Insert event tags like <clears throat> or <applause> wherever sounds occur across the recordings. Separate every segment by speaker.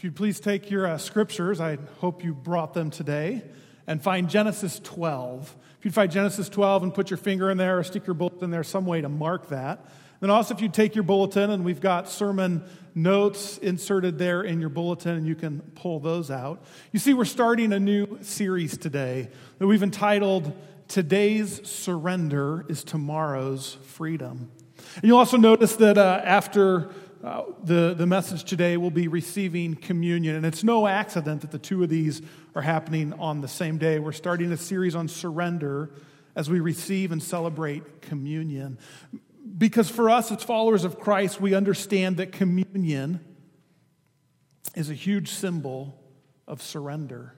Speaker 1: If you'd please take your uh, scriptures, I hope you brought them today, and find Genesis 12. If you'd find Genesis 12 and put your finger in there or stick your bulletin in there, some way to mark that. Then also, if you take your bulletin, and we've got sermon notes inserted there in your bulletin, and you can pull those out. You see, we're starting a new series today that we've entitled Today's Surrender is Tomorrow's Freedom. And you'll also notice that uh, after uh, the, the message today will be receiving communion. And it's no accident that the two of these are happening on the same day. We're starting a series on surrender as we receive and celebrate communion. Because for us, as followers of Christ, we understand that communion is a huge symbol of surrender.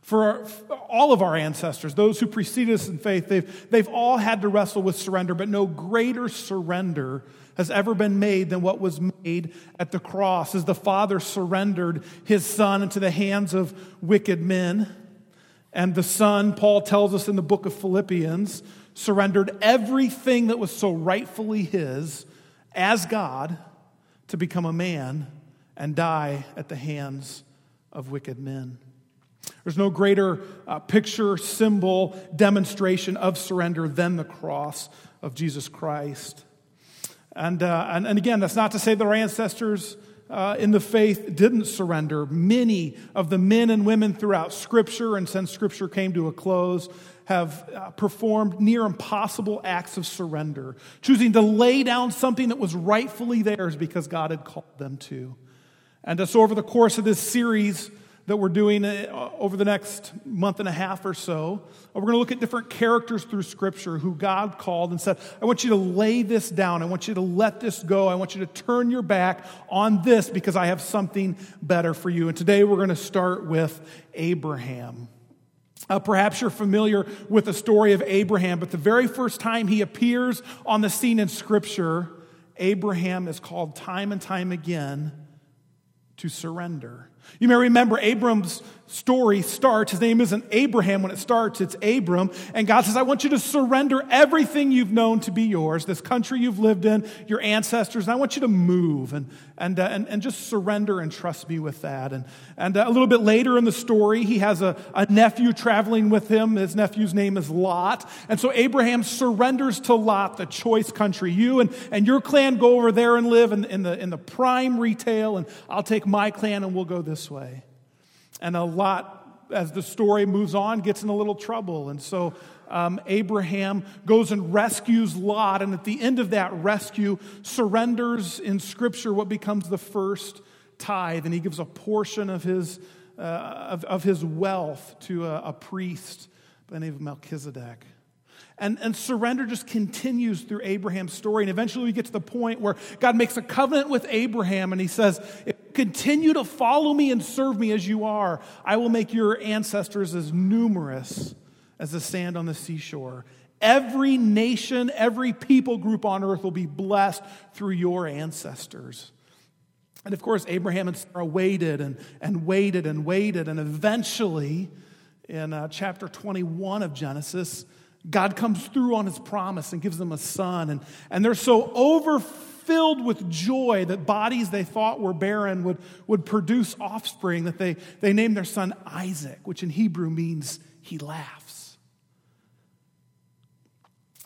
Speaker 1: For, our, for, all of our ancestors, those who preceded us in faith, they've, they've all had to wrestle with surrender, but no greater surrender has ever been made than what was made at the cross as the Father surrendered his Son into the hands of wicked men. And the Son, Paul tells us in the book of Philippians, surrendered everything that was so rightfully his as God to become a man and die at the hands of wicked men. There's no greater uh, picture, symbol, demonstration of surrender than the cross of Jesus Christ. And, uh, and, and, again, that's not to say that our ancestors uh, in the faith didn't surrender. Many of the men and women throughout Scripture, and since Scripture came to a close, have uh, performed near impossible acts of surrender, choosing to lay down something that was rightfully theirs because God had called them to. And so, over the course of this series, that we're doing uh, over the next month and a half or so. We're going to look at different characters through Scripture who God called and said, I want you to lay this down. I want you to let this go. I want you to turn your back on this because I have something better for you. And today we're going to start with Abraham. Uh, perhaps you're familiar with the story of Abraham, but the very first time he appears on the scene in Scripture, Abraham is called time and time again to surrender. You may remember Abram's story starts. His name isn't Abraham when it starts, it's Abram. And God says, I want you to surrender everything you've known to be yours, this country you've lived in, your ancestors, and I want you to move and, and, uh, and, and just surrender and trust me with that. And, and uh, a little bit later in the story, he has a, a nephew traveling with him. His nephew's name is Lot. And so Abraham surrenders to Lot, the choice country. You and, and your clan go over there and live in, in, the, in the prime retail, and I'll take my clan and we'll go this way. And a lot, as the story moves on, gets in a little trouble. And so um, Abraham goes and rescues Lot, and at the end of that rescue, surrenders in Scripture what becomes the first tithe, and he gives a portion of his, uh, of, of, his wealth to a, a priest by the name of Melchizedek. And, and surrender just continues through Abraham's story. And eventually we get to the point where God makes a covenant with Abraham and he says, continue to follow me and serve me as you are, I will make your ancestors as numerous as the sand on the seashore. Every nation, every people group on earth will be blessed through your ancestors. And of course, Abraham and Sarah waited and, and waited and waited. And eventually, in uh, chapter 21 of Genesis, God comes through on his promise and gives them a son. And, and they're so overfilled with joy that bodies they thought were barren would, would produce offspring that they, they named their son Isaac, which in Hebrew means he laughs.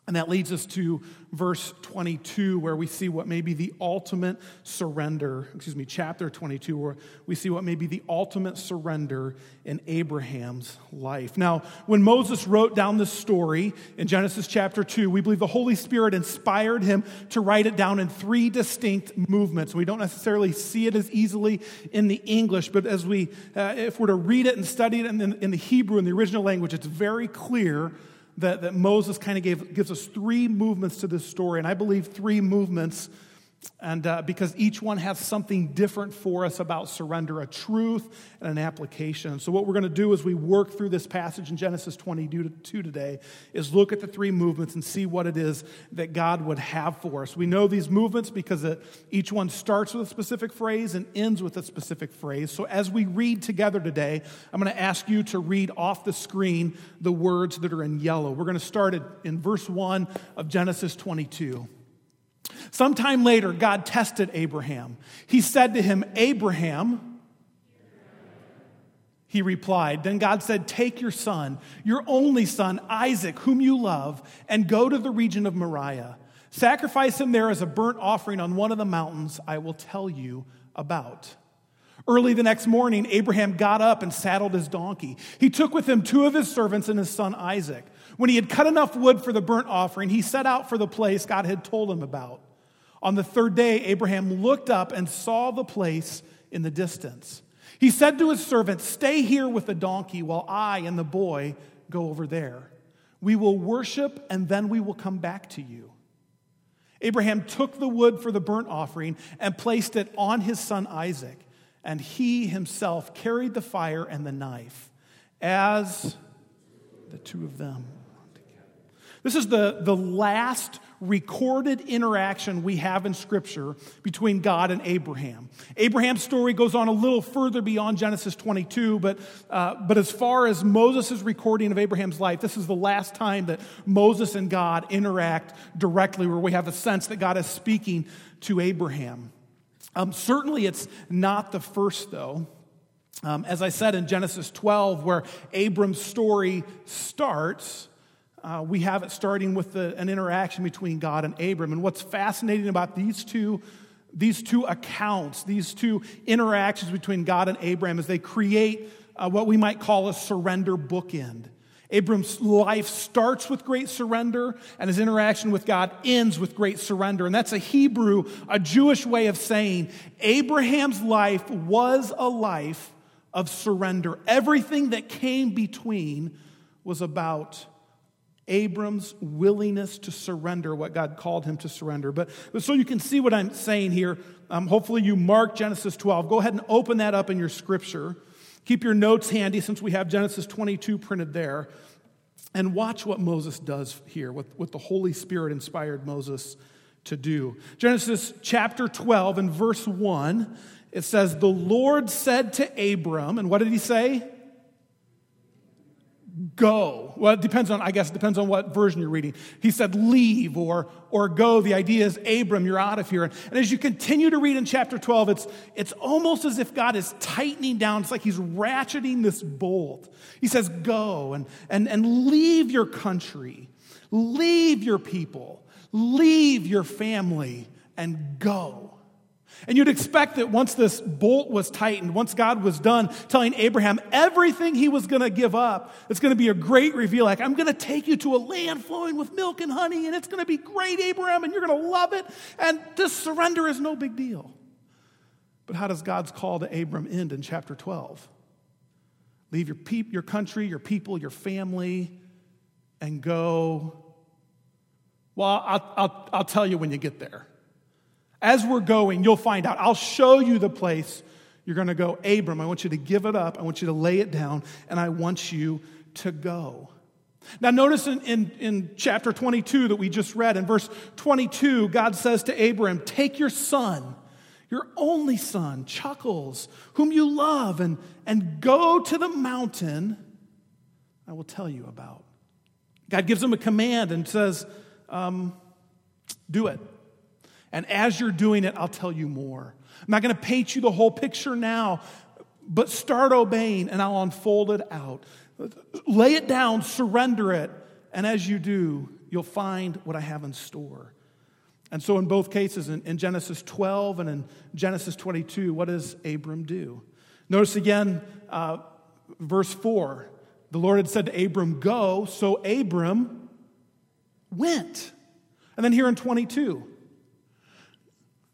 Speaker 1: And that leads us to verse 22, where we see what may be the ultimate surrender, excuse me, chapter 22, where we see what may be the ultimate surrender in Abraham's life. Now, when Moses wrote down this story in Genesis chapter 2, we believe the Holy Spirit inspired him to write it down in three distinct movements. We don't necessarily see it as easily in the English, but as we, uh, if we're to read it and study it in the, in the Hebrew, in the original language, it's very clear that, that Moses kind of gives us three movements to this story, and I believe three movements and uh, because each one has something different for us about surrender, a truth and an application. So, what we're going to do as we work through this passage in Genesis 22 today is look at the three movements and see what it is that God would have for us. We know these movements because it, each one starts with a specific phrase and ends with a specific phrase. So, as we read together today, I'm going to ask you to read off the screen the words that are in yellow. We're going to start in verse 1 of Genesis 22. Sometime later, God tested Abraham. He said to him, Abraham, He replied, Then God said, Take your son, your only son, Isaac, whom you love, and go to the region of Moriah. Sacrifice him there as a burnt offering on one of the mountains I will tell you about. Early the next morning, Abraham got up and saddled his donkey. He took with him two of his servants and his son Isaac. When he had cut enough wood for the burnt offering, he set out for the place God had told him about. On the third day, Abraham looked up and saw the place in the distance. He said to his servant, Stay here with the donkey while I and the boy go over there. We will worship and then we will come back to you. Abraham took the wood for the burnt offering and placed it on his son Isaac, and he himself carried the fire and the knife as the two of them. This is the, the last recorded interaction we have in Scripture between God and Abraham. Abraham's story goes on a little further beyond Genesis 22, but, uh, but as far as Moses' recording of Abraham's life, this is the last time that Moses and God interact directly, where we have a sense that God is speaking to Abraham. Um, certainly, it's not the first, though. Um, as I said in Genesis 12, where Abram's story starts, uh, we have it starting with the, an interaction between God and Abram. And what's fascinating about these two, these two accounts, these two interactions between God and Abram, is they create uh, what we might call a surrender bookend. Abram's life starts with great surrender, and his interaction with God ends with great surrender. And that's a Hebrew, a Jewish way of saying Abraham's life was a life of surrender. Everything that came between was about Abram's willingness to surrender what God called him to surrender. But, but so you can see what I'm saying here, um, hopefully you mark Genesis 12. Go ahead and open that up in your scripture. Keep your notes handy since we have Genesis 22 printed there. And watch what Moses does here, what, what the Holy Spirit inspired Moses to do. Genesis chapter 12 and verse 1, it says, The Lord said to Abram, and what did he say? Go. Well, it depends on, I guess, it depends on what version you're reading. He said leave or, or go. The idea is, Abram, you're out of here. And, as you continue to read in chapter 12, it's, it's almost as if God is tightening down. It's like he's ratcheting this bolt. He says, go and, and, and leave your country, leave your people, leave your family, and go. And you'd expect that once this bolt was tightened, once God was done telling Abraham everything he was going to give up, it's going to be a great reveal. Like, I'm going to take you to a land flowing with milk and honey, and it's going to be great, Abraham, and you're going to love it. And this surrender is no big deal. But how does God's call to Abram end in chapter 12? Leave your, peop- your country, your people, your family, and go. Well, I'll, I'll, I'll tell you when you get there. As we're going, you'll find out. I'll show you the place you're going to go. Abram, I want you to give it up. I want you to lay it down, and I want you to go. Now, notice in, in, in, chapter 22 that we just read, in verse 22, God says to Abram, Take your son, your only son, Chuckles, whom you love, and, and go to the mountain I will tell you about. God gives him a command and says, um, Do it. And as you're doing it, I'll tell you more. I'm not going to paint you the whole picture now, but start obeying and I'll unfold it out. Lay it down, surrender it, and as you do, you'll find what I have in store. And so, in both cases, in, Genesis 12 and in Genesis 22, what does Abram do? Notice again, uh, verse 4 the Lord had said to Abram, Go, so Abram went. And then here in 22,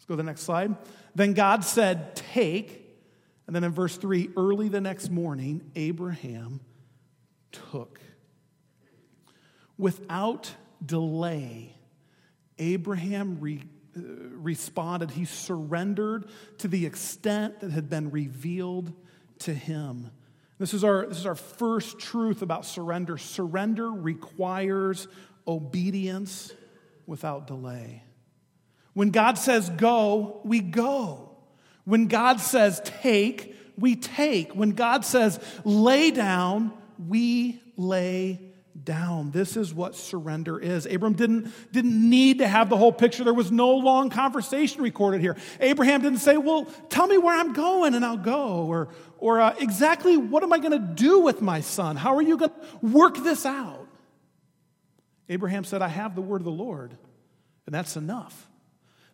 Speaker 1: go to the next slide. Then God said, Take. And then in verse 3, early the next morning, Abraham took. Without delay, Abraham re, uh, responded. He surrendered to the extent that had been revealed to him. This is, our, this is our first truth about surrender. Surrender requires obedience without delay. When God says go, we go. When God says take, we take. When God says lay down, we lay down. This is what surrender is. Abram didn't, didn't need to have the whole picture. There was no long conversation recorded here. Abraham didn't say, Well, tell me where I'm going and I'll go. Or, or uh, exactly what am I going to do with my son? How are you going to work this out? Abraham said, I have the word of the Lord, and that's enough.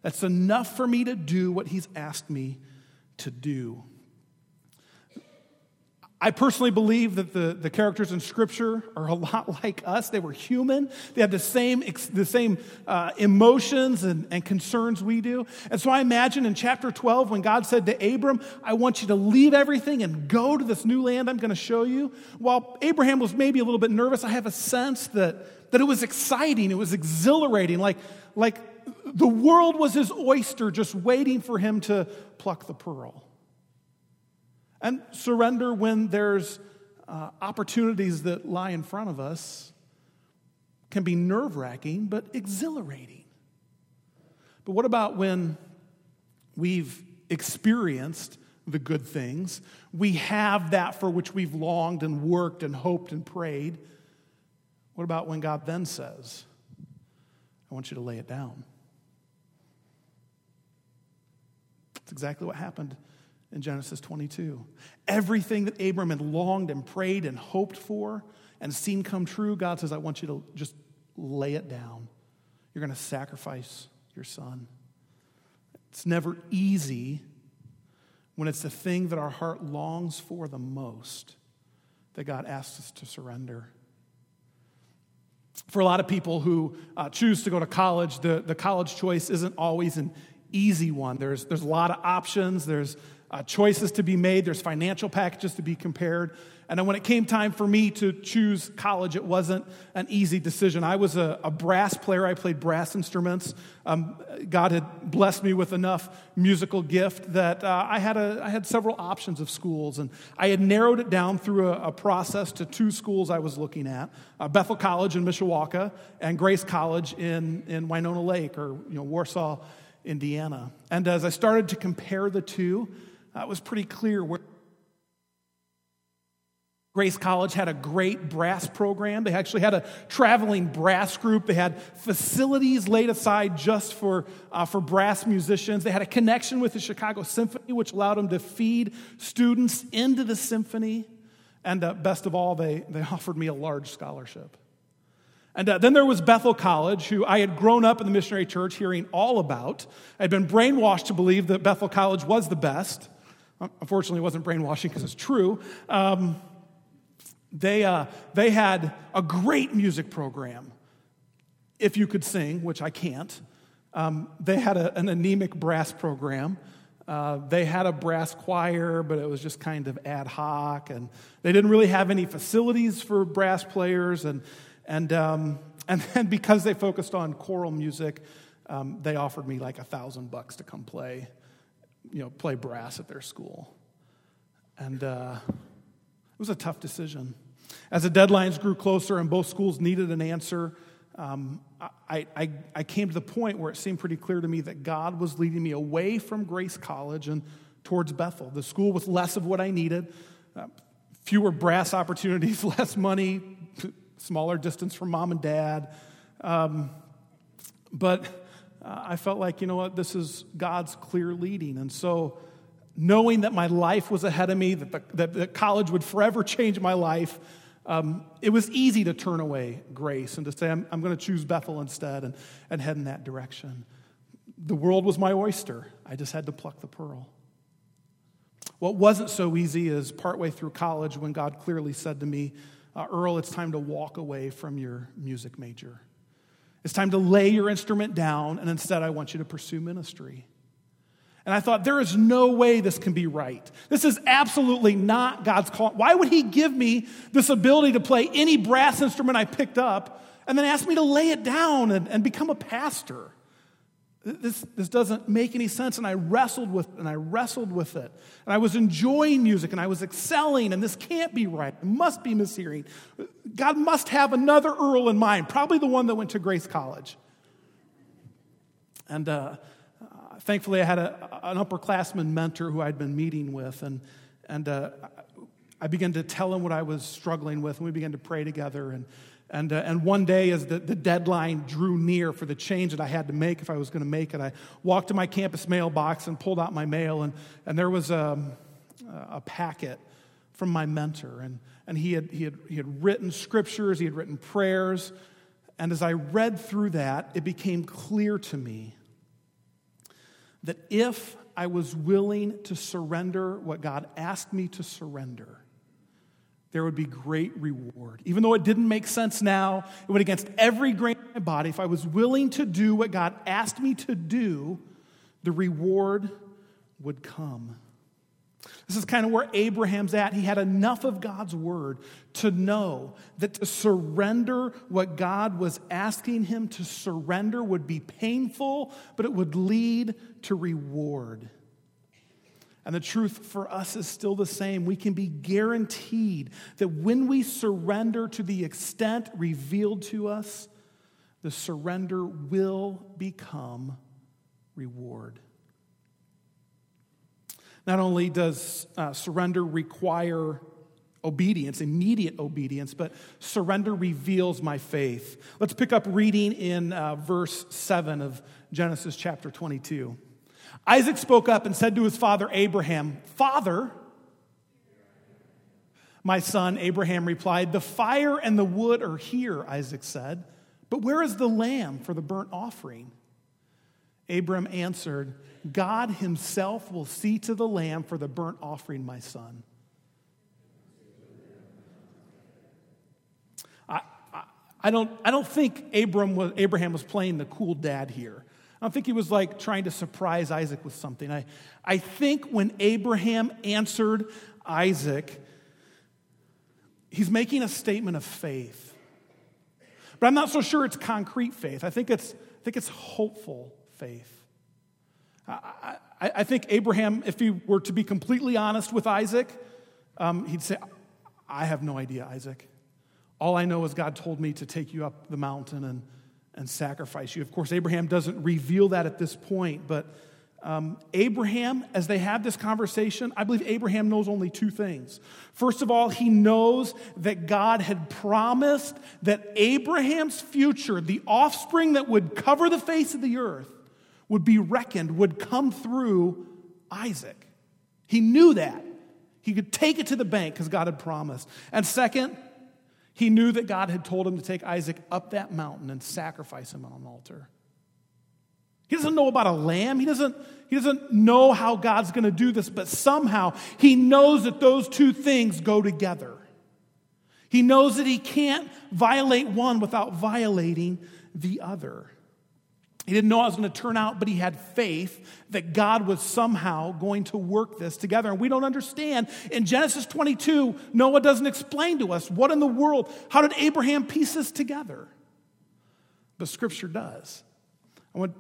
Speaker 1: That's enough for me to do what he's asked me to do. I personally believe that the, the characters in Scripture are a lot <laughs> like us. They were human. They had the same, the same uh, emotions and, and concerns we do. And so I imagine in chapter 12, when God said to Abram, I want you to leave everything and go to this new land I'm going to show you. While Abraham was maybe a little bit nervous, I have a sense that, that it was exciting, it was exhilarating, like, like the world was his oyster just waiting for him to pluck the pearl. And surrender when there's uh, opportunities that lie in front of us can be nerve wracking, but exhilarating. But what about when we've experienced the good things? We have that for which we've longed and worked and hoped and prayed. What about when God then says, I want you to lay it down? That's exactly what happened in Genesis 22. Everything that Abram had longed and prayed and hoped for and seen come true, God says, I want you to just lay it down. You're going to sacrifice your son. It's never easy when it's the thing that our heart longs for the most that God asks us to surrender. For a lot of people who uh, choose to go to college, the, the college choice isn't always an easy one. There's, there's a lot of options, there's uh, choices to be made, there's financial packages to be compared. And then when it came time for me to choose college, it wasn't an easy decision. I was a, a brass player, I played brass instruments. Um, God had blessed me with enough musical gift that uh, I, had a, I had several options of schools. And I had narrowed it down through a, a process to two schools I was looking at uh, Bethel College in Mishawaka and Grace College in, in Winona Lake or you know, Warsaw, Indiana. And as I started to compare the two, it was pretty clear where Grace College had a great brass program. They actually had a traveling brass group. They had facilities laid aside just for, uh, for brass musicians. They had a connection with the Chicago Symphony, which allowed them to feed students into the symphony. And uh, best of all, they, they <laughs> offered me a large scholarship. And uh, then there was Bethel College, who I had grown up in the missionary church hearing all about. I'd been brainwashed to believe that Bethel College was the best. Unfortunately, it wasn't brainwashing because it's true. Um, they, uh, they had a great music program. If you could sing, which I can't, um, they had a, an anemic brass program. Uh, they had a brass choir, but it was just kind of ad hoc, and they didn't really have any facilities for brass players. And, and, um, <laughs> and then because they focused on choral music, um, they offered me like a thousand bucks to come play you know, play brass at their school. And uh, it was a tough decision. As the deadlines grew closer and both schools needed an answer, um, I, I, I came to the point where it seemed pretty clear to me that God was leading me away from Grace College and towards Bethel, the school with less of what I needed, uh, fewer brass opportunities, <laughs> less money, smaller distance from mom and dad. Um, but uh, I felt like, you know what, this is God's clear leading. And so, knowing that my life was ahead of me, that, the, that, that college would forever change my life, um, it was easy to turn away grace and to say, I'm, I'm going to choose Bethel instead and, and head in that direction. The world was my oyster. I just had to pluck the pearl. What wasn't so easy is partway through college when God clearly said to me, uh, Earl, it's time to walk away from your music major. It's time to lay your instrument down, and instead, I want you to pursue ministry. And I thought, there is no way this can be right. This is absolutely not God's call. Why would He give me this ability to play any brass instrument I picked up and then ask me to lay it down and, and become a pastor? This, this doesn't make any sense. And I wrestled with and I wrestled with it. And I was enjoying music and I was excelling, and this can't be right. It must be mishearing. God must have another Earl in mind, probably the one that went to Grace College. And uh, uh, thankfully, I had a, an upperclassman mentor who I'd been meeting with, and, and uh, I began to tell him what I was struggling with, and we began to pray together. And, And, uh, and one day, as the, the deadline drew near for the change that I had to make if I was going to make it, I walked to my campus mailbox and pulled out my mail, and, and there was a, a packet from my mentor. And, and he, had, he, had, he had written scriptures, he had written prayers. And as I read through that, it became clear to me that if I was willing to surrender what God asked me to surrender, there would be great reward. Even though it didn't make sense now, it went against every grain of my body. If I was willing to do what God asked me to do, the reward would come. This is kind of where Abraham's at. He had enough of God's word to know that to surrender what God was asking him to surrender would be painful, but it would lead to reward. And the truth for us is still the same. We can be guaranteed that when we surrender to the extent revealed to us, the surrender will become reward. Not only does uh, surrender require obedience, immediate obedience, but surrender reveals my faith. Let's pick up reading in uh, verse 7 of Genesis chapter 22. Isaac spoke up and said to his father Abraham, Father, my son, Abraham replied, The fire and the wood are here, Isaac said, but where is the lamb for the burnt offering? Abram answered, God himself will see to the lamb for the burnt offering, my son. I, I, I don't, I don't think Abram was, Abraham was playing the cool dad here. I don't think he was like trying to surprise Isaac with something. I, I think when Abraham answered Isaac, he's making a statement of faith. But I'm not so sure it's concrete faith. I think it's, I think it's hopeful faith. I, I, I think Abraham, if he were to be completely honest with Isaac, um, he'd say, I have no idea, Isaac. All I know is God told me to take you up the mountain and and sacrifice you. Of course, Abraham doesn't reveal that at this point, but um, Abraham, as they have this conversation, I believe Abraham knows only two things. First of all, he knows that God had promised that Abraham's future, the offspring that would cover the face of the earth, would be reckoned, would come through Isaac. He knew that. He could take it to the bank because God had promised. And second, he knew that God had told him to take Isaac up that mountain and sacrifice him on an altar. He doesn't know about a lamb. He doesn't, he doesn't know how God's going to do this, but somehow he knows that those two things go together. He knows that he can't violate one without violating the other. He didn't know how it was going to turn out, but he had faith that God was somehow going to work this together. And we don't understand. In Genesis 22, Noah doesn't explain to us what in the world, how did Abraham piece this together? But Scripture does. I want,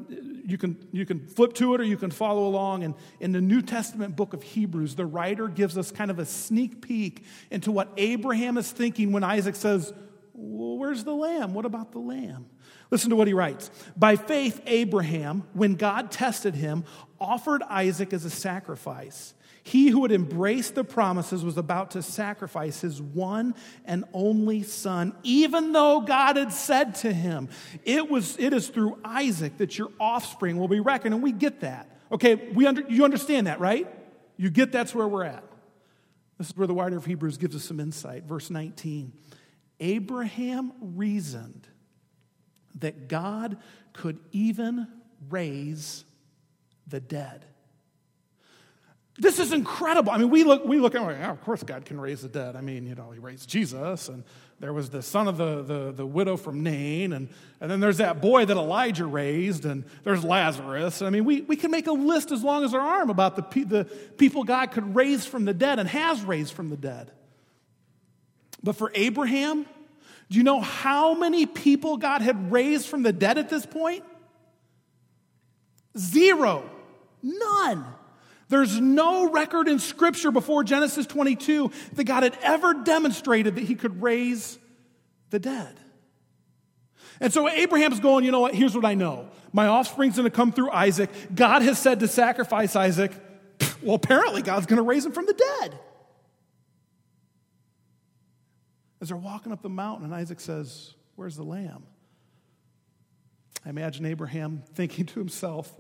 Speaker 1: you, can, you can flip to it or you can follow along. And in the New Testament book of Hebrews, the writer gives us kind of a sneak peek into what Abraham is thinking when Isaac says, Well, where's the lamb? What about the lamb? Listen to what he writes. By faith, Abraham, when God tested him, offered Isaac as a sacrifice. He who had embraced the promises was about to sacrifice his one and only son, even though God had said to him, It, was, it is through Isaac that your offspring will be reckoned. And we get that. Okay, we under, you understand that, right? You get that's where we're at. This is where the writer of Hebrews gives us some insight. Verse 19 Abraham reasoned that God could even raise the dead. This is incredible. I mean, we look, we look at it, oh, of course God can raise the dead. I mean, you know, he raised Jesus, and there was the son of the, the, the widow from Nain, and, and then there's that boy that Elijah raised, and there's Lazarus. I mean, we, we can make a list as long as our arm about the, the people God could raise from the dead and has raised from the dead. But for Abraham, do you know how many people God had raised from the dead at this point? Zero. None. There's no record in Scripture before Genesis 22 that God had ever demonstrated that he could raise the dead. And so Abraham's going, you know what? Here's what I know. My offspring's going to come through Isaac. God has said to sacrifice Isaac. Well, apparently, God's going to raise him from the dead. As they're walking up the mountain, and Isaac says, where's the lamb? I imagine Abraham <laughs> thinking to himself,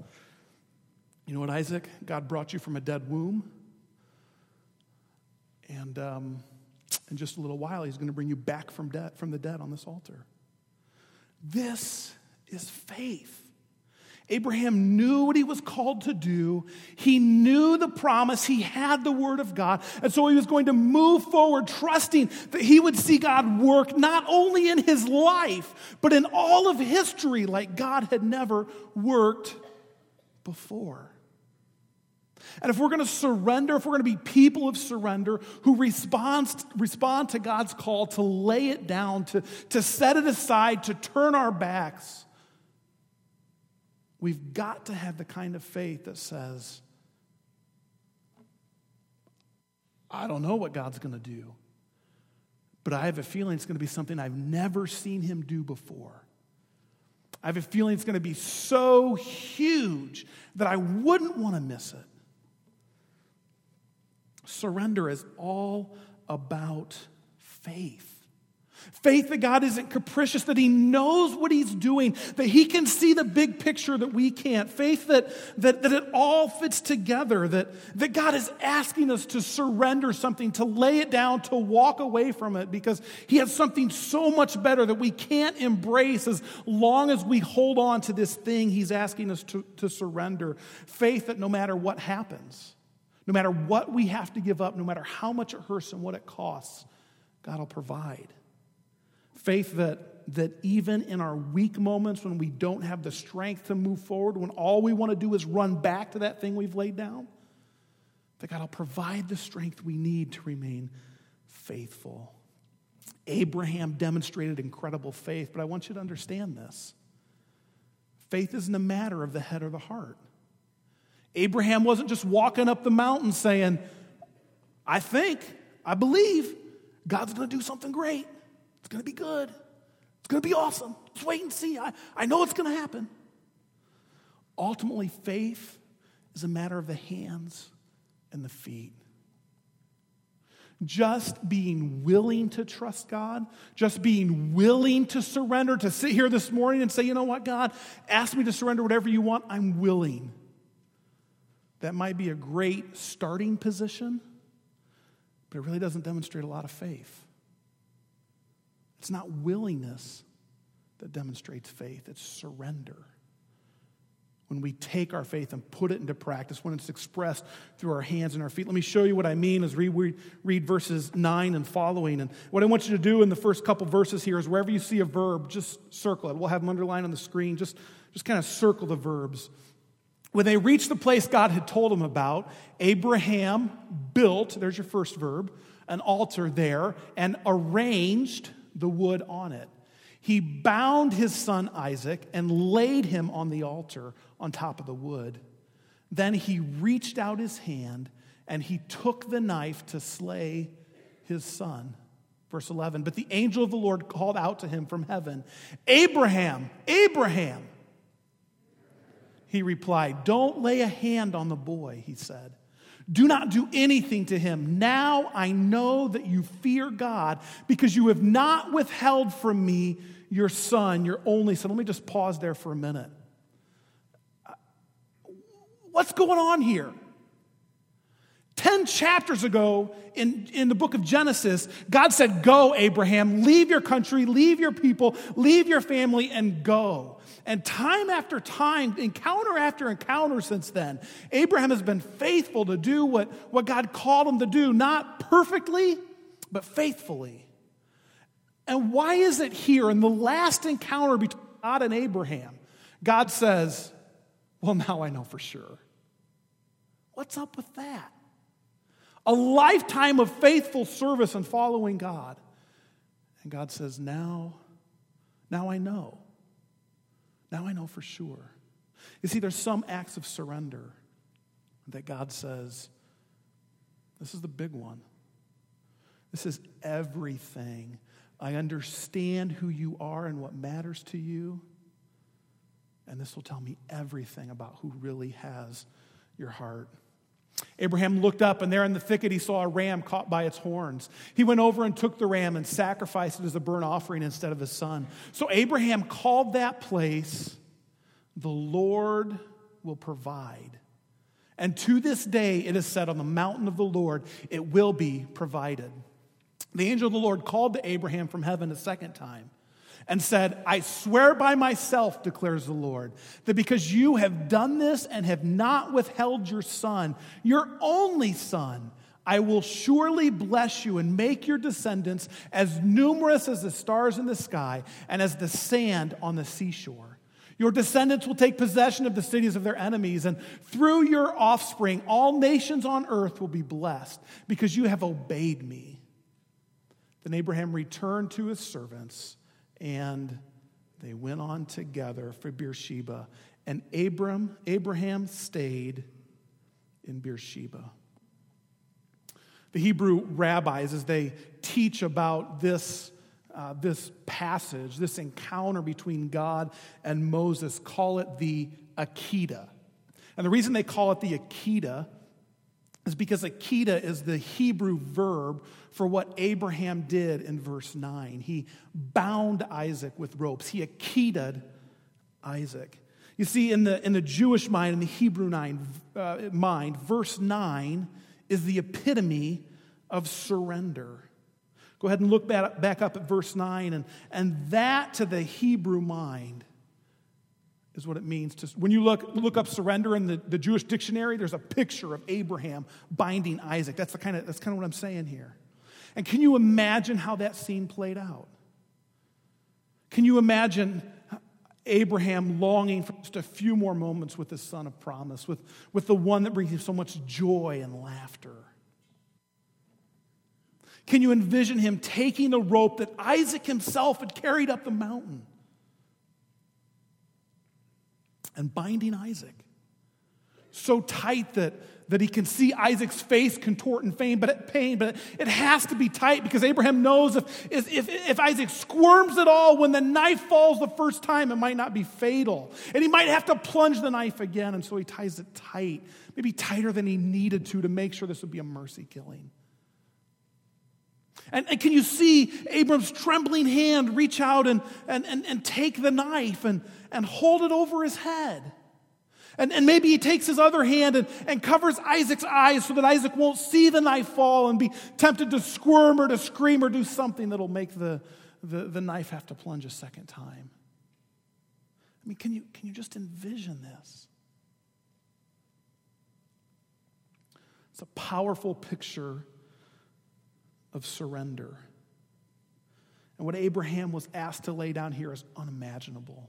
Speaker 1: you know what, Isaac? God brought you from a dead womb. And um, in just a little while, he's going to bring you back from, dead, from the dead on this altar. This is faith. Abraham knew what he was called to do. He knew the promise. He had the word of God. And so he was going to move forward, trusting that he would see God work not only in his life, but in all of history like God had never worked before. And if we're going to surrender, if we're going to be people of surrender who respond, respond to God's call to lay it down, to, to set it aside, to turn our backs, we've got to have the kind of faith that says, I don't know what God's going to do, but I have a feeling it's going to be something I've never seen him do before. I have a feeling it's going to be so huge that I wouldn't want to miss it. Surrender is all about faith. Faith that God isn't capricious, that He knows what He's doing, that He can see the big picture that we can't. Faith that, that, that it all fits together, that, that God is asking us to surrender something, to lay it down, to walk away from it, because He has something so much better that we can't embrace as long as we hold on to this thing He's asking us to, to surrender. Faith that no matter what happens, no matter what we have to give up, no matter how much it hurts and what it costs, God will provide. Faith that, that even in our weak moments when we don't have the strength to move forward, when all we want to do is run back to that thing we've laid down, that God will provide the strength we need to remain faithful. Abraham demonstrated incredible faith, but I want you to understand this. Faith isn't a matter of the head or the heart. Abraham wasn't just walking up the mountain saying, I think, I believe God's going to do something great. It's going to be good. It's going to be awesome. Just wait and see. I, I know it's going to happen. Ultimately, faith is a matter of the hands and the feet. Just being willing to trust God, just being willing to surrender, to sit here this morning and say, you know what, God, ask me to surrender whatever you want, I'm willing. That might be a great starting position, but it really doesn't demonstrate a lot of faith. It's not willingness that demonstrates faith, it's surrender. When we take our faith and put it into practice, when it's expressed through our hands and our feet. Let me show you what I mean as we read, verses 9 and following. And what I want you to do in the first couple verses here is wherever you see a verb, just circle it. We'll have them underlined on the screen. Just, just kind of circle the verbs. When they reached the place God had told them about, Abraham built, there's your first verb, an altar there and arranged the wood on it. He bound his son Isaac and laid him on the altar on top of the wood. Then he reached out his hand and he took the knife to slay his son. Verse 11 But the angel of the Lord called out to him from heaven Abraham, Abraham. He replied, Don't lay a hand on the boy, he said. Do not do anything to him. Now I know that you fear God because you have not withheld from me your son, your only son. Let me just pause there for a minute. What's going on here? 10 chapters ago in, in the book of Genesis, God said, Go, Abraham, leave your country, leave your people, leave your family, and go. And time after time, encounter after encounter since then, Abraham has been faithful to do what, what God called him to do, not perfectly, but faithfully. And why is it here in the last encounter between God and Abraham, God says, Well, now I know for sure. What's up with that? A lifetime of faithful service and following God. And God says, Now, now I know. Now I know for sure. You see, there's some acts of surrender that God says, this is the big one. This is everything. I understand who you are and what matters to you. And this will tell me everything about who really has your heart. Abraham looked up, and there in the thicket he saw a ram caught by its horns. He went over and took the ram and sacrificed it as a burnt offering instead of his son. So Abraham called that place, The Lord will provide. And to this day it is said, On the mountain of the Lord it will be provided. The angel of the Lord called to Abraham from heaven a second time and said, I swear by myself, declares the Lord, that because you have done this and have not withheld your son, your only son, I will surely bless you and make your descendants as numerous as the stars in the sky and as the sand on the seashore. Your descendants will take possession of the cities of their enemies, and through your offspring, all nations on earth will be blessed because you have obeyed me. Then Abraham returned to his servants and they went on together for Beersheba. And Abram, Abraham stayed in Beersheba. The Hebrew rabbis, as they teach about this, uh, this passage, this encounter between God and Moses, call it the Akedah. And the reason they call it the Akedah is because Akedah is the Hebrew verb for what Abraham did in verse 9. He bound Isaac with ropes, he Akeda'd Isaac. You see, in the, in the Jewish mind, in the Hebrew nine, uh, mind, verse 9 is the epitome of surrender. Go ahead and look back up at verse 9, and, and that to the Hebrew mind is what it means to when you look look up surrender in the, the jewish dictionary there's a picture of abraham binding isaac. That's the kind of that's kind of what i'm saying here. And can you imagine how that scene played out? Can you imagine abraham longing for just a few more moments with his son of promise with, with the one that brings him so much joy and laughter? Can you envision him taking the rope that isaac himself had carried up the mountain and binding Isaac. So tight that, that he can see Isaac's face contort in pain, but pain, but it has to be tight because Abraham knows if, if, if Isaac squirms at all when the knife falls the first time, it might not be fatal. And he might have to plunge the knife again, and so he ties it tight, maybe tighter than he needed to to make sure this would be a mercy killing. And, and, can you see Abram's trembling hand reach out and, and, and, and take the knife and, and hold it over his head? And, and maybe he takes his other hand and, and covers Isaac's eyes so that Isaac won't see the knife fall and be tempted to squirm or to scream or do something that'll make the, the, the knife have to plunge a second time. I mean, can you, can you just envision this? It's a powerful picture of surrender. And what Abraham was asked to lay down here is unimaginable.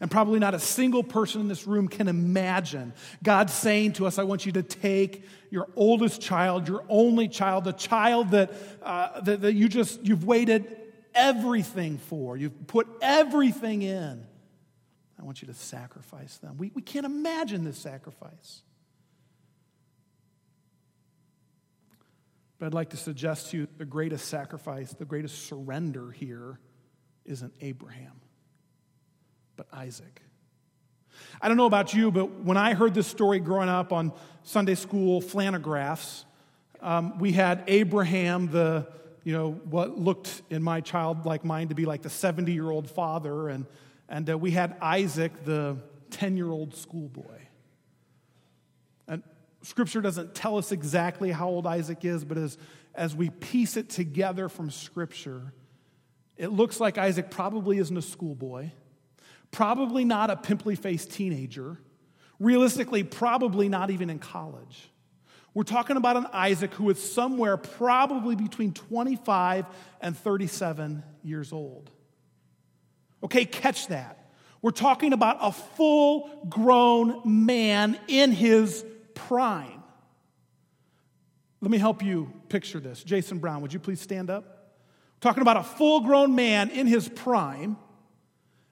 Speaker 1: And probably not a single person in this room can imagine God saying to us, I want you to take your oldest child, your only child, the child that, uh, that, that you just, you've waited everything for, you've put everything in. I want you to sacrifice them. We, we can't imagine this sacrifice. But I'd like to suggest to you the greatest sacrifice, the greatest surrender here isn't Abraham, but Isaac. I don't know about you, but when I heard this story growing up on Sunday school flannelgraphs, um, we had Abraham, the, you know, what looked in my childlike mind to be like the 70 year old father, and, and uh, we had Isaac, the 10 year old schoolboy. Scripture doesn't tell us exactly how old Isaac is, but as, as we piece it together from Scripture, it looks like Isaac probably isn't a schoolboy, probably not a pimply faced teenager, realistically, probably not even in college. We're talking about an Isaac who is somewhere probably between 25 and 37 years old. Okay, catch that. We're talking about a full grown man in his prime. Let me help you picture this. Jason Brown, would you please stand up? We're talking about a full grown man in his prime.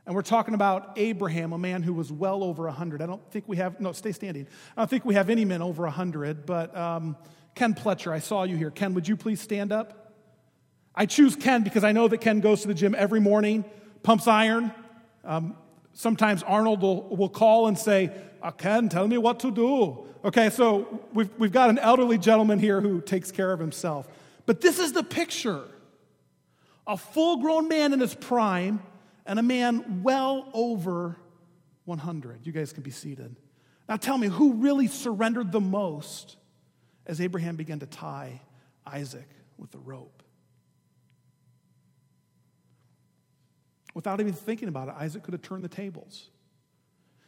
Speaker 1: And we're talking about Abraham, a man who was well over 100. I don't think we have, no, stay standing. I don't think we have any men over 100, but um, Ken Pletcher, I saw you here. Ken, would you please stand up? I choose Ken because I know that Ken goes to the gym every morning, pumps iron. Um, sometimes Arnold will, will call and say, Ken, tell me what to do. Okay, so we've, we've got an elderly gentleman here who takes care of himself. But this is the picture a full grown man in his prime and a man well over 100. You guys can be seated. Now tell me, who really surrendered the most as Abraham began to tie Isaac with the rope? Without even thinking about it, Isaac could have turned the tables.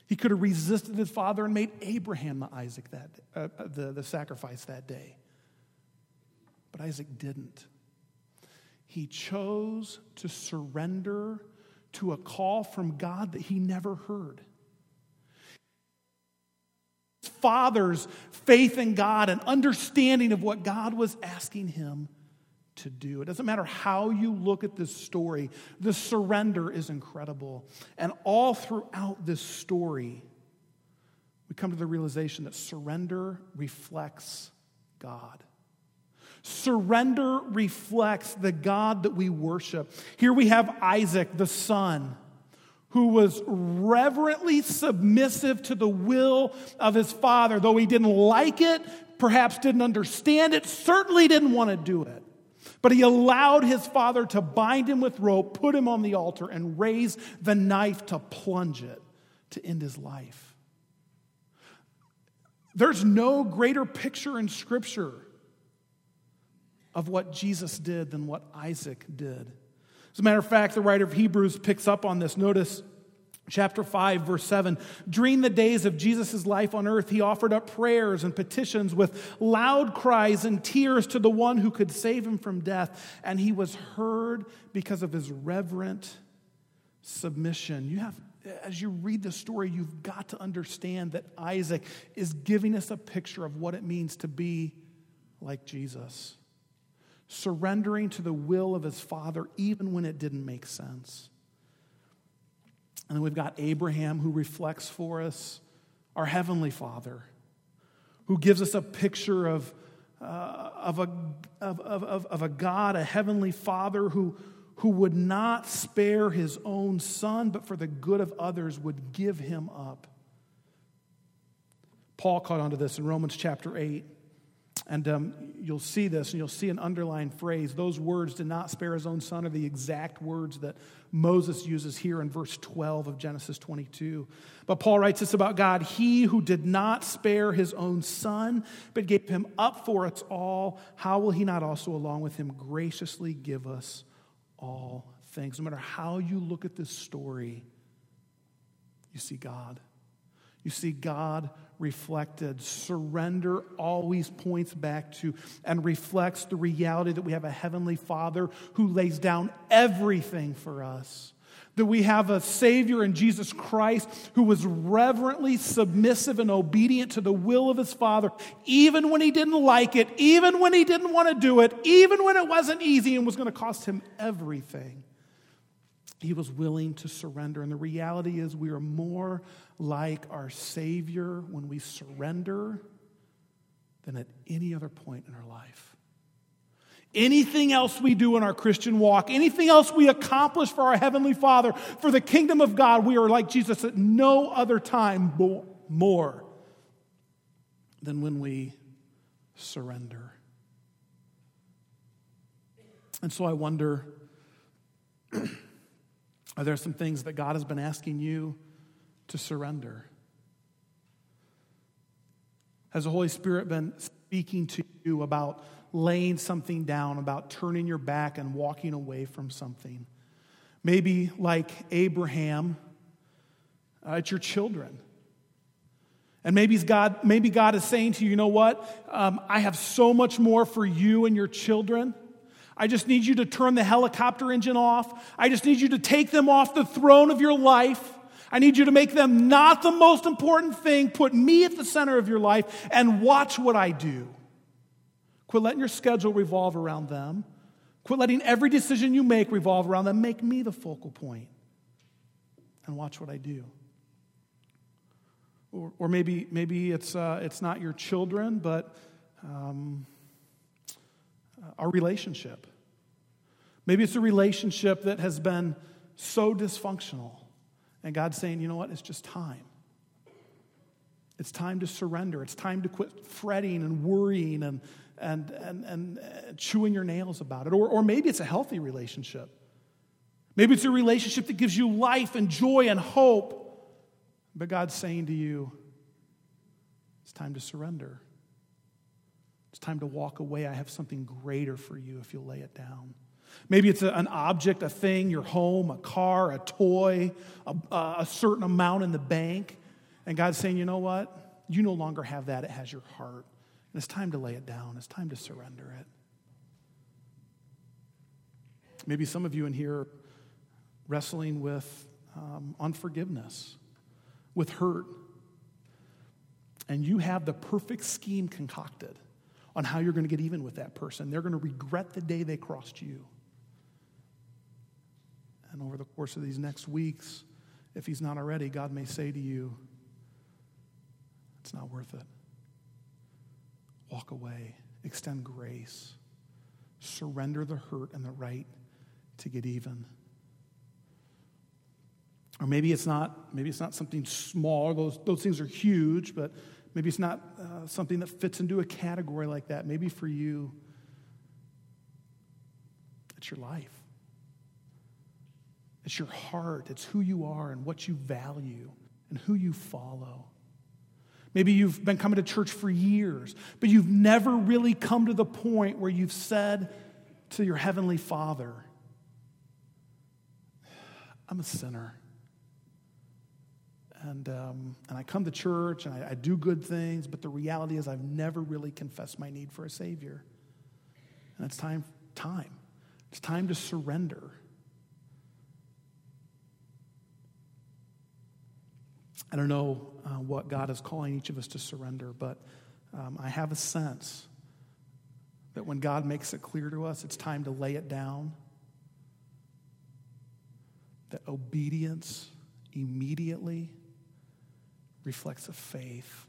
Speaker 1: He could have resisted his father and made Abraham the Isaac that uh, uh, the, the sacrifice that day. But Isaac didn't. He chose to surrender to a call from God that he never heard. His father's faith in God and understanding of what God was asking him to do. It doesn't matter how you look at this story, the surrender is incredible. And all throughout this story, we come to the realization that surrender reflects God. Surrender reflects the God that we worship. Here we have Isaac, the son, who was reverently submissive to the will of his father, though he didn't like it, perhaps didn't understand it, certainly didn't want to do it. But he allowed his father to bind him with rope, put him on the altar, and raise the knife to plunge it to end his life. There's no greater picture in Scripture of what Jesus did than what Isaac did. As a matter of fact, the writer of Hebrews picks up on this. Notice chapter 5 verse 7 during the days of jesus' life on earth he offered up prayers and petitions with loud cries and tears to the one who could save him from death. And he was heard because of his reverent submission. You have as you read the story you've got to understand that isaac is giving us a picture of what it means to be like jesus. Surrendering to the will of his father even when it didn't make sense and then we've got Abraham who reflects for us our Heavenly Father, who gives us a picture of, uh, of, a, of, of, of a God, a Heavenly Father who, who would not spare his own son, but for the good of others would give him up. Paul caught onto this in Romans chapter 8. And um, you'll see this, and you'll see an underlined phrase. Those words, did not spare his own son, are the exact words that Moses uses here in verse 12 of Genesis 22. But Paul writes this about God He who did not spare his own son, but gave him up for us all, how will he not also, along with him, graciously give us all things? No matter how you look at this story, you see God. You see God reflected. Surrender always points back to and reflects the reality that we have a Heavenly Father who lays down everything for us. That we have a Savior in Jesus Christ who was reverently submissive and obedient to the will of His Father, even when He didn't like it, even when He didn't want to do it, even when it wasn't easy and was going to cost Him everything. He was willing to surrender. And the reality is, we are more like our Savior when we surrender than at any other point in our life. Anything else we do in our Christian walk, anything else we accomplish for our Heavenly Father, for the kingdom of God, we are like Jesus at no other time more than when we surrender. And so I wonder <clears throat> are there some things that God has been asking you to surrender? Has the Holy Spirit been speaking to you about laying something down, about turning your back and walking away from something? Maybe like Abraham, uh, it's your children. And maybe God, maybe God is saying to you, you know what? Um, I have so much more for you and your children. I just need you to turn the helicopter engine off. I just need you to take them off the throne of your life. I need you to make them not the most important thing. Put me at the center of your life and watch what I do. Quit letting your schedule revolve around them. Quit letting every decision you make revolve around them. Make me the focal point and watch what I do. Or, or maybe, maybe it's, uh, it's not your children, but um, our relationship. Maybe it's a relationship that has been so dysfunctional and God's saying, you know what? It's just time. It's time to surrender. It's time to quit fretting and worrying and, and, and, and uh, chewing your nails about it. Or, or maybe it's a healthy relationship. Maybe it's a relationship that gives you life and joy and hope. But God's saying to you, it's time to surrender. It's time to walk away. I have something greater for you if you'll lay it down. Maybe it's a, an object, a thing, your home, a car, a toy, a, a certain amount in the bank. And God's saying, you know what? You no longer have that, it has your heart. And it's time to lay it down, it's time to surrender it. Maybe some of you in here are wrestling with um, unforgiveness, with hurt. And you have the perfect scheme concocted on how you're going to get even with that person. They're going to regret the day they crossed you. And over the course of these next weeks, if he's not already, God may say to you, it's not worth it. Walk away, extend grace, surrender the hurt and the right to get even. Or maybe it's not, maybe it's not something small. Those, those things are huge, but maybe it's not uh, something that fits into a category like that. Maybe for you, it's your life. It's your heart. It's who you are and what you value and who you follow. Maybe you've been coming to church for years, but you've never really come to the point where you've said to your Heavenly Father, I'm a sinner. And, um, and I come to church and I, I do good things, but the reality is I've never really confessed my need for a Savior. And it's time, time. It's time to surrender. I don't know uh, what God is calling each of us to surrender, but um, I have a sense that when God makes it clear to us, it's time to lay it down. That obedience immediately reflects a faith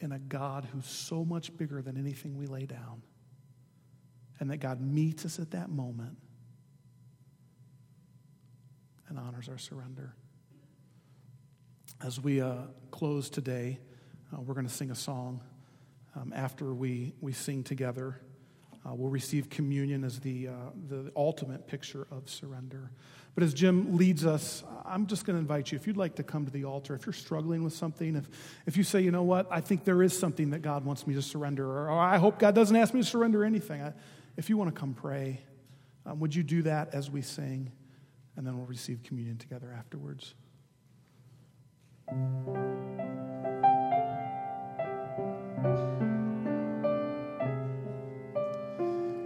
Speaker 1: in a God who's so much bigger than anything we lay down. And that God meets us at that moment and honors our surrender. As we uh, close today, uh, we're going to sing a song. Um, after we, we sing together, uh, we'll receive communion as the, uh, the ultimate picture of surrender. But as Jim leads us, I'm just going to invite you, if you'd like to come to the altar, if you're struggling with something, if, if you say, you know what, I think there is something that God wants me to surrender, or, or I hope God doesn't ask me to surrender anything, I, if you want to come pray, um, would you do that as we sing? And then we'll receive communion together afterwards.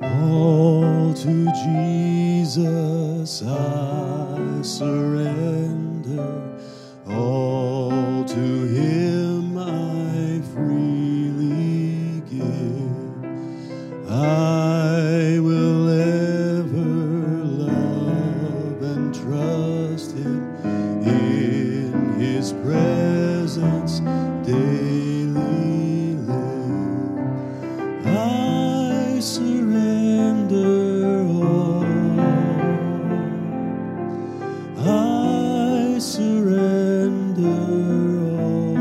Speaker 2: All to Jesus I surrender, all to Him surrender all.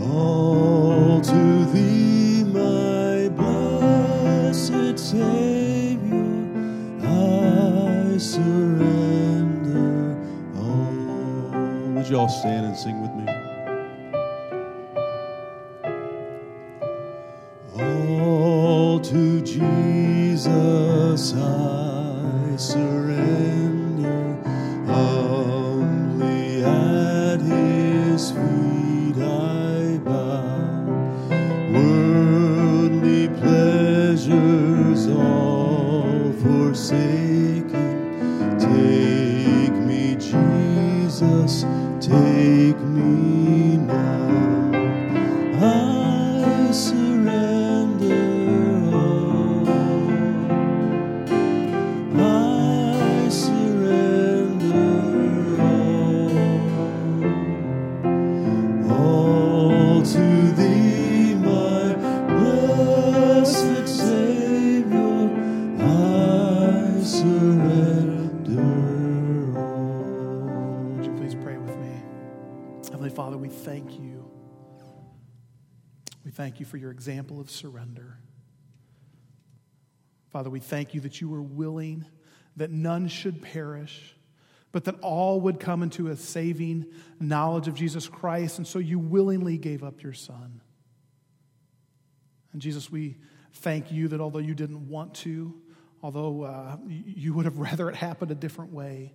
Speaker 2: All to thee, my blessed Savior, I surrender all. Would you all stand and sing with me? All to Jesus
Speaker 1: thank you. We thank you for your example of surrender. Father, we thank you that you were willing that none should perish, but that all would come into a saving knowledge of Jesus Christ. And so you willingly gave up your Son. And Jesus, we thank you that although you didn't want to, although uh, you would have <laughs> rather it happened a different way,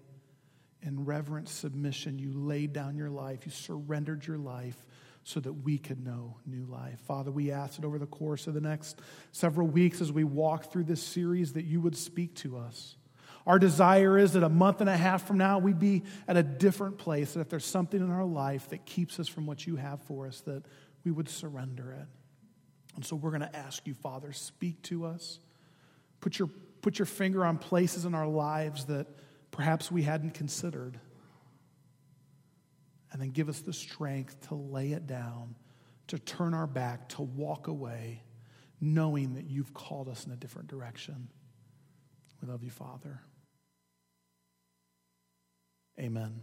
Speaker 1: in reverent submission, you laid down your life, you surrendered your life so that we could know new life. Father, we ask that over the course of the next several weeks as we walk through this series that you would speak to us. Our desire is that a month and a half from now we'd be at a different place, that if there's something in our life that keeps us from what you have for us, that we would surrender it. And so we're going to ask you, Father, speak to us. Put your, put your finger on places in our lives that perhaps we hadn't considered. And then give us the strength to lay it down, to turn our back, to walk away, knowing that you've called us in a different direction. We love you, Father. Amen.